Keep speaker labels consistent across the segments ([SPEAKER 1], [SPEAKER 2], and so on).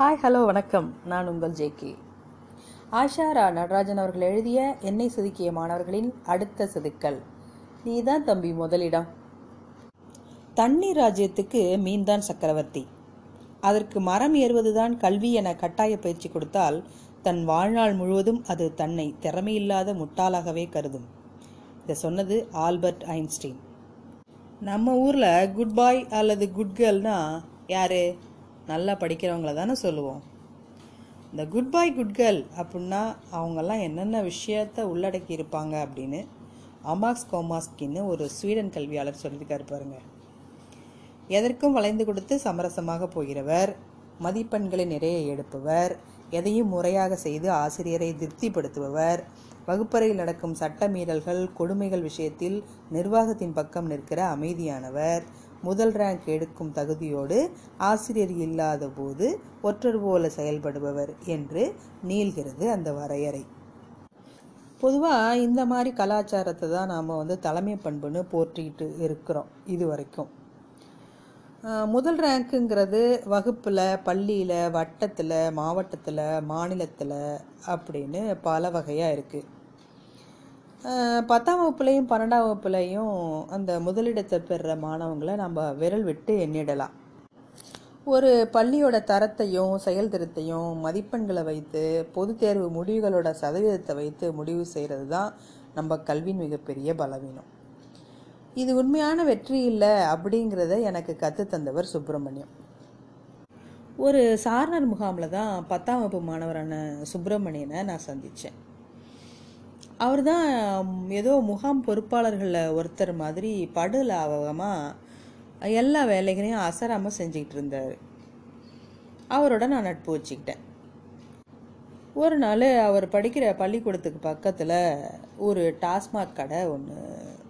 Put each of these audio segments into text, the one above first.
[SPEAKER 1] Hi hello வணக்கம். நான் உங்கள் ஜேகே ஆஷா ரா நடராஜன் அவர்கள் எழுதிய என்னை செதுக்கிய மாணவர்களின் அடுத்த செதுக்கல். நீதான் தம்பி முதலிடம். தண்ணீர் ராஜ்யத்துக்கு மீன்தான் சக்கரவர்த்தி. அதற்கு மரம் ஏறுவதுதான் கல்வி என கட்டாய பயிற்சி கொடுத்தால் தன் வாழ்நாள் முழுவதும் அது தன்னை திறமையில்லாத முட்டாளாகவே கருதும். இதை சொன்னது ஆல்பர்ட் ஐன்ஸ்டீன். நம்ம ஊரில் குட் பாய் அல்லது குட் கேர்ள்னா யாரு? நல்லா படிக்கிறவங்கள தானே சொல்லுவோம். இந்த குட் பாய் குட் கேர்ள் அப்படின்னா அவங்கெல்லாம் என்னென்ன விஷயத்த உள்ளடக்கி இருப்பாங்க அப்படின்னு அமாக்ஸ் கோமாஸ்கின்னு ஒரு ஸ்வீடன் கல்வியாளர் சொல்லியிருக்காரு பாருங்க. எதற்கும் வளைந்து கொடுத்து சமரசமாக போகிறவர் மதிப்பெண்களை நிறைய எடுப்பவர் எதையும் முறையாக செய்து ஆசிரியரை திருப்திப்படுத்துபவர் வகுப்பறையில் நடக்கும் சட்ட மீறல்கள் கொடுமைகள் விஷயத்தில் நிர்வாகத்தின் பக்கம் நிற்கிற அமைதியானவர் முதல் ரேங்க் எடுக்கும் தகுதியோடு ஆசிரியர் இல்லாத போது ஒற்றர் போல செயல்படுபவர் என்று நீள்கிறது அந்த வரையறை. பொதுவாக இந்த மாதிரி கலாச்சாரத்தை தான் நாம் வந்து தலைமை பண்புன்னு போற்றிக்கிட்டு இருக்கிறோம் இது வரைக்கும். முதல் ரேங்க்குங்கிறது வகுப்பில் பள்ளியில் வட்டத்தில் மாவட்டத்தில் மாநிலத்தில் அப்படின்னு பல வகையாக இருக்குது பத்தாம் வகுப்புலையும் பன்னெண்டாம் வகுப்புலையும் அந்த முதலிடத்தை பெறுற மாணவங்களை நம்ம விரல் விட்டு எண்ணிடலாம். ஒரு பள்ளியோட தரத்தையும் செயல்திறத்தையும் மதிப்பெண்களை வைத்து பொதுத் தேர்வு முடிவுகளோட சதவீதத்தை வைத்து முடிவு செய்கிறது தான் நம்ம கல்வியின் மிகப்பெரிய பலவீனம். இது உண்மையான வெற்றி இல்லை அப்படிங்கிறத எனக்கு கற்று தந்தவர் சுப்பிரமணியம். ஒரு சாரணர் முகாமில் தான் பத்தாம் வகுப்பு மாணவரான சுப்பிரமணியனை நான் சந்தித்தேன் அவர் தான் ஏதோ முகாம் பொறுப்பாளர்களில் ஒருத்தர் மாதிரி படு லாவகமாக எல்லா வேலைகளையும் அசராமல் செஞ்சுக்கிட்டு இருந்தார். அவரோட நான் நட்பு வச்சுக்கிட்டேன். ஒரு நாள் அவர் படிக்கிற பள்ளிக்கூடத்துக்கு பக்கத்தில் ஒரு டாஸ்மாக் கடை ஒன்று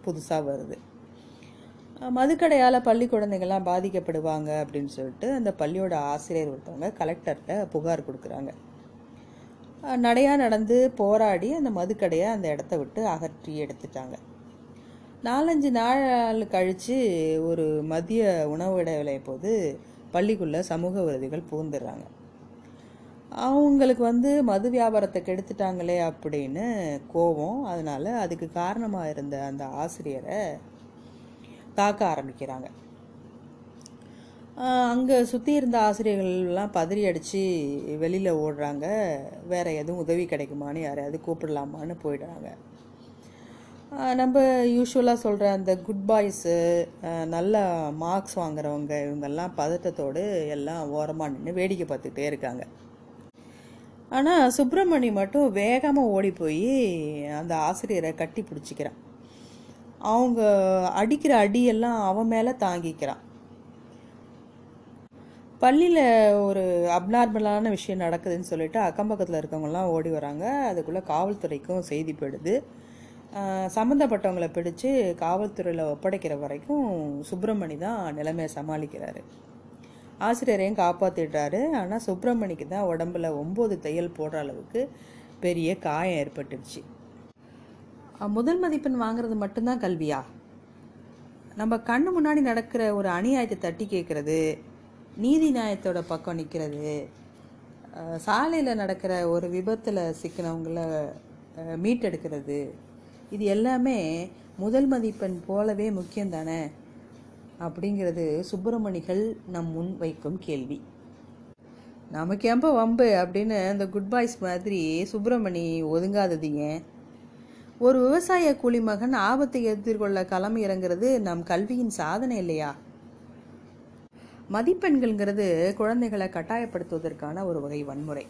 [SPEAKER 1] புதுசாக வருது. மதுக்கடையால் பள்ளி குழந்தைங்கள்லாம் பாதிக்கப்படுவாங்க அப்படின்னு சொல்லிட்டு அந்த பள்ளியோட ஆசிரியர் ஒருத்தவங்க கலெக்டர்கிட்ட புகார் கொடுக்குறாங்க. நடையாக நடந்து போராடி அந்த மதுக்கடையை அந்த இடத்த விட்டு அகற்றி எடுத்துட்டாங்க. நாலஞ்சு நாள் கழித்து ஒரு மதிய உணவு இடைவேளை போது பள்ளிக்குள்ளே சமூக விருதிகள் பூந்துடுறாங்க அவங்களுக்கு வந்து மது வியாபாரத்தை கெடுத்துட்டாங்களே அப்படின்னு கோபம். அதனால் அதுக்கு காரணமாக இருந்த அந்த ஆசிரியரை தாக்க ஆரம்பிக்கிறாங்க. அங்கே சுற்றி இருந்த ஆசிரியர்கள்லாம் பதறி அடித்து வெளியில் ஓடுறாங்க. வேறு எதுவும் உதவி கிடைக்குமான்னு யாரையாவது கூப்பிடலாமான்னு போயிடுறாங்க. நம்ம யூஸ்வலாக சொல்கிற அந்த குட் பாய்ஸு நல்ல மார்க்ஸ் வாங்குறவங்க இவங்கெல்லாம் பதட்டத்தோடு எல்லாம் ஓரமாக நின்று வேடிக்கை பார்த்துக்கிட்டே இருக்காங்க. ஆனால் சுப்பிரமணி மட்டும் வேகமாக ஓடி போய் அந்த ஆசிரியரை கட்டி பிடிச்சிக்கிறான். அவங்க அடிக்கிற அடியெல்லாம் அவன் மேலே தாங்கிக்கிறான். பள்ளியில் ஒரு அப்நார்மலான விஷயம் நடக்குதுன்னு சொல்லிட்டு அக்கம் பக்கத்தில் இருக்கவங்கலாம் ஓடி வராங்க. அதுக்குள்ளே காவல்துறைக்கும் செய்தி போயிடுது. சம்மந்தப்பட்டவங்களை பிடிச்சு காவல்துறையில் ஒப்படைக்கிற வரைக்கும் சுப்பிரமணி தான் நிலைமையை சமாளிக்கிறாரு. ஆசிரியரையும் காப்பாற்றிடுறாரு ஆனால் சுப்பிரமணிக்கு தான் உடம்புல ஒம்பது தையல் போடுற அளவுக்கு பெரிய காயம் ஏற்பட்டுடுச்சு. முதல் மதிப்பெண் வாங்குறது மட்டும்தான் கல்வியா? நம்ம கண்ணு முன்னாடி நடக்கிற ஒரு அநியாயத்தை தட்டி கேட்குறது நீதி நியாயத்தோட பக்கம் நிற்கிறது சாலையில் நடக்கிற ஒரு விபத்தில் சிக்கினவங்கள மீட்டெடுக்கிறது. இது எல்லாமே முதல் மதிப்பெண் போலவே முக்கியம் தானே அப்படிங்கிறது சுப்பிரமணிகள் நம் முன் வைக்கும் கேள்வி. நமக்கு எம்ப வம்பு அப்படின்னு அந்த குட் பாய்ஸ் மாதிரி சுப்பிரமணி ஒதுங்காதது ஏன் ஒரு விவசாய கூலி மகன் ஆபத்தை எதிர்கொள்ள களம் இறங்குறது நம் கல்வியின் சாதனை இல்லையா? மதிப்பெண்கள்ங்கிறது குழந்தைகளை கட்டாயப்படுத்துவதற்கான ஒரு வகை வன்முறை.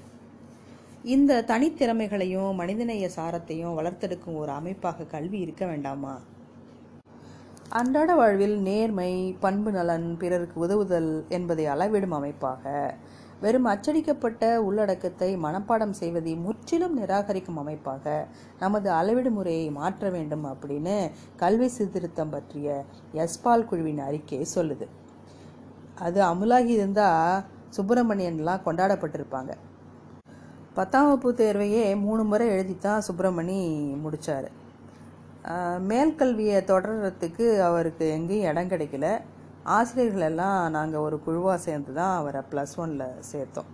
[SPEAKER 1] இந்த தனித்திறமைகளையும் மனிதநேய சாரத்தையும் வளர்த்தெடுக்கும் ஒரு அமைப்பாக கல்வி இருக்க வேண்டாமா? அன்றாட வாழ்வில் நேர்மை பண்பு நலன் பிறருக்கு உதவுதல் என்பதை அளவிடும் அமைப்பாக வெறும் அச்சடிக்கப்பட்ட உள்ளடக்கத்தை மனப்பாடம் செய்வதை முற்றிலும் நிராகரிக்கும் அமைப்பாக நமது அளவீடு முறையை மாற்ற வேண்டும் அப்படின்னு கல்வி சீர்திருத்தம் பற்றிய எஸ்பால் குழுவின் அறிக்கை சொல்லுது. அது அமுலாகி இருந்தால் சுப்பிரமணியன்லாம் கொண்டாடப்பட்டிருப்பாங்க. பத்தாம் வகுப்பு தேர்வையே மூணு முறை எழுதி தான் சுப்பிரமணி முடித்தார் மேல்கல்வியை தொடர்றதுக்கு அவருக்கு எங்கேயும் இடம் கிடைக்கல. ஆசிரியர்களெல்லாம் நாங்கள் ஒரு குழுவாக சேர்ந்து தான் அவரை ப்ளஸ் ஒனில் சேர்த்தோம்.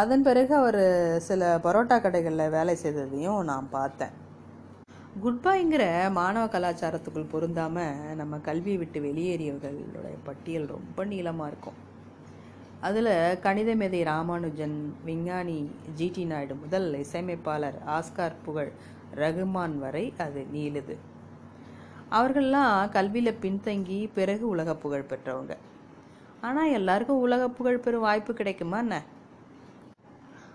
[SPEAKER 1] அதன் பிறகு அவர் சில பரோட்டா கடைகளில் வேலை செய்ததையும் நான் பார்த்தேன். குட் பைங்கிற மாணவ கலாச்சாரத்துக்குள் பொருந்தாமல் நம்ம கல்வியை விட்டு வெளியேறியவர்களுடைய பட்டியல் ரொம்ப நீளமாக இருக்கும். அதில் கணித மேதை ராமானுஜன் விஞ்ஞானி ஜிடி நாயுடு முதல் இசையமைப்பாளர் ஆஸ்கார் புகழ் ரகுமான் வரை அது நீளுது. அவர்கள்லாம் கல்வியில் பின்தங்கி பிறகு உலக புகழ் பெற்றவங்க. ஆனால் எல்லாருக்கும் உலக புகழ் பெறும் வாய்ப்பு கிடைக்குமா என்ன?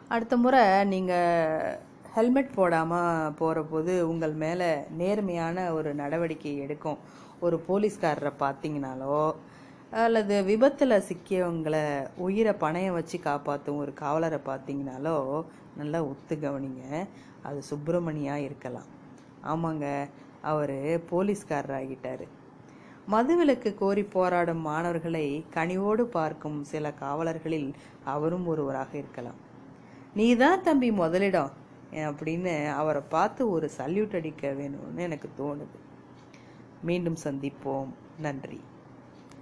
[SPEAKER 1] அடுத்த முறை நீங்கள் ஹெல்மெட் போடாமல் போகிற போது உங்கள் மேலே நேர்மையான ஒரு நடவடிக்கை எடுக்கும். ஒரு போலீஸ்காரரை பார்த்தீங்கனாலோ அல்லது விபத்தில் சிக்கியவங்களை உயிரை பணையம் வச்சு காப்பாற்றும் ஒரு காவலரை பார்த்தீங்கனாலோ நல்லா ஒத்து கவனிங்க. அது சுப்பிரமணியாக இருக்கலாம். ஆமாங்க அவர் போலீஸ்காரர் ஆகிட்டாரு மதுவிலக்கு கோரி போராடும் மாணவர்களை கனிவோடு பார்க்கும் சில காவலர்களில் அவரும் ஒருவராக இருக்கலாம். நீதான் தம்பி முதலிடம். அப்படின்னு அவரை பார்த்து ஒரு சல்யூட் அடிக்க வேணும்னு எனக்கு தோணுது. மீண்டும் சந்திப்போம். நன்றி.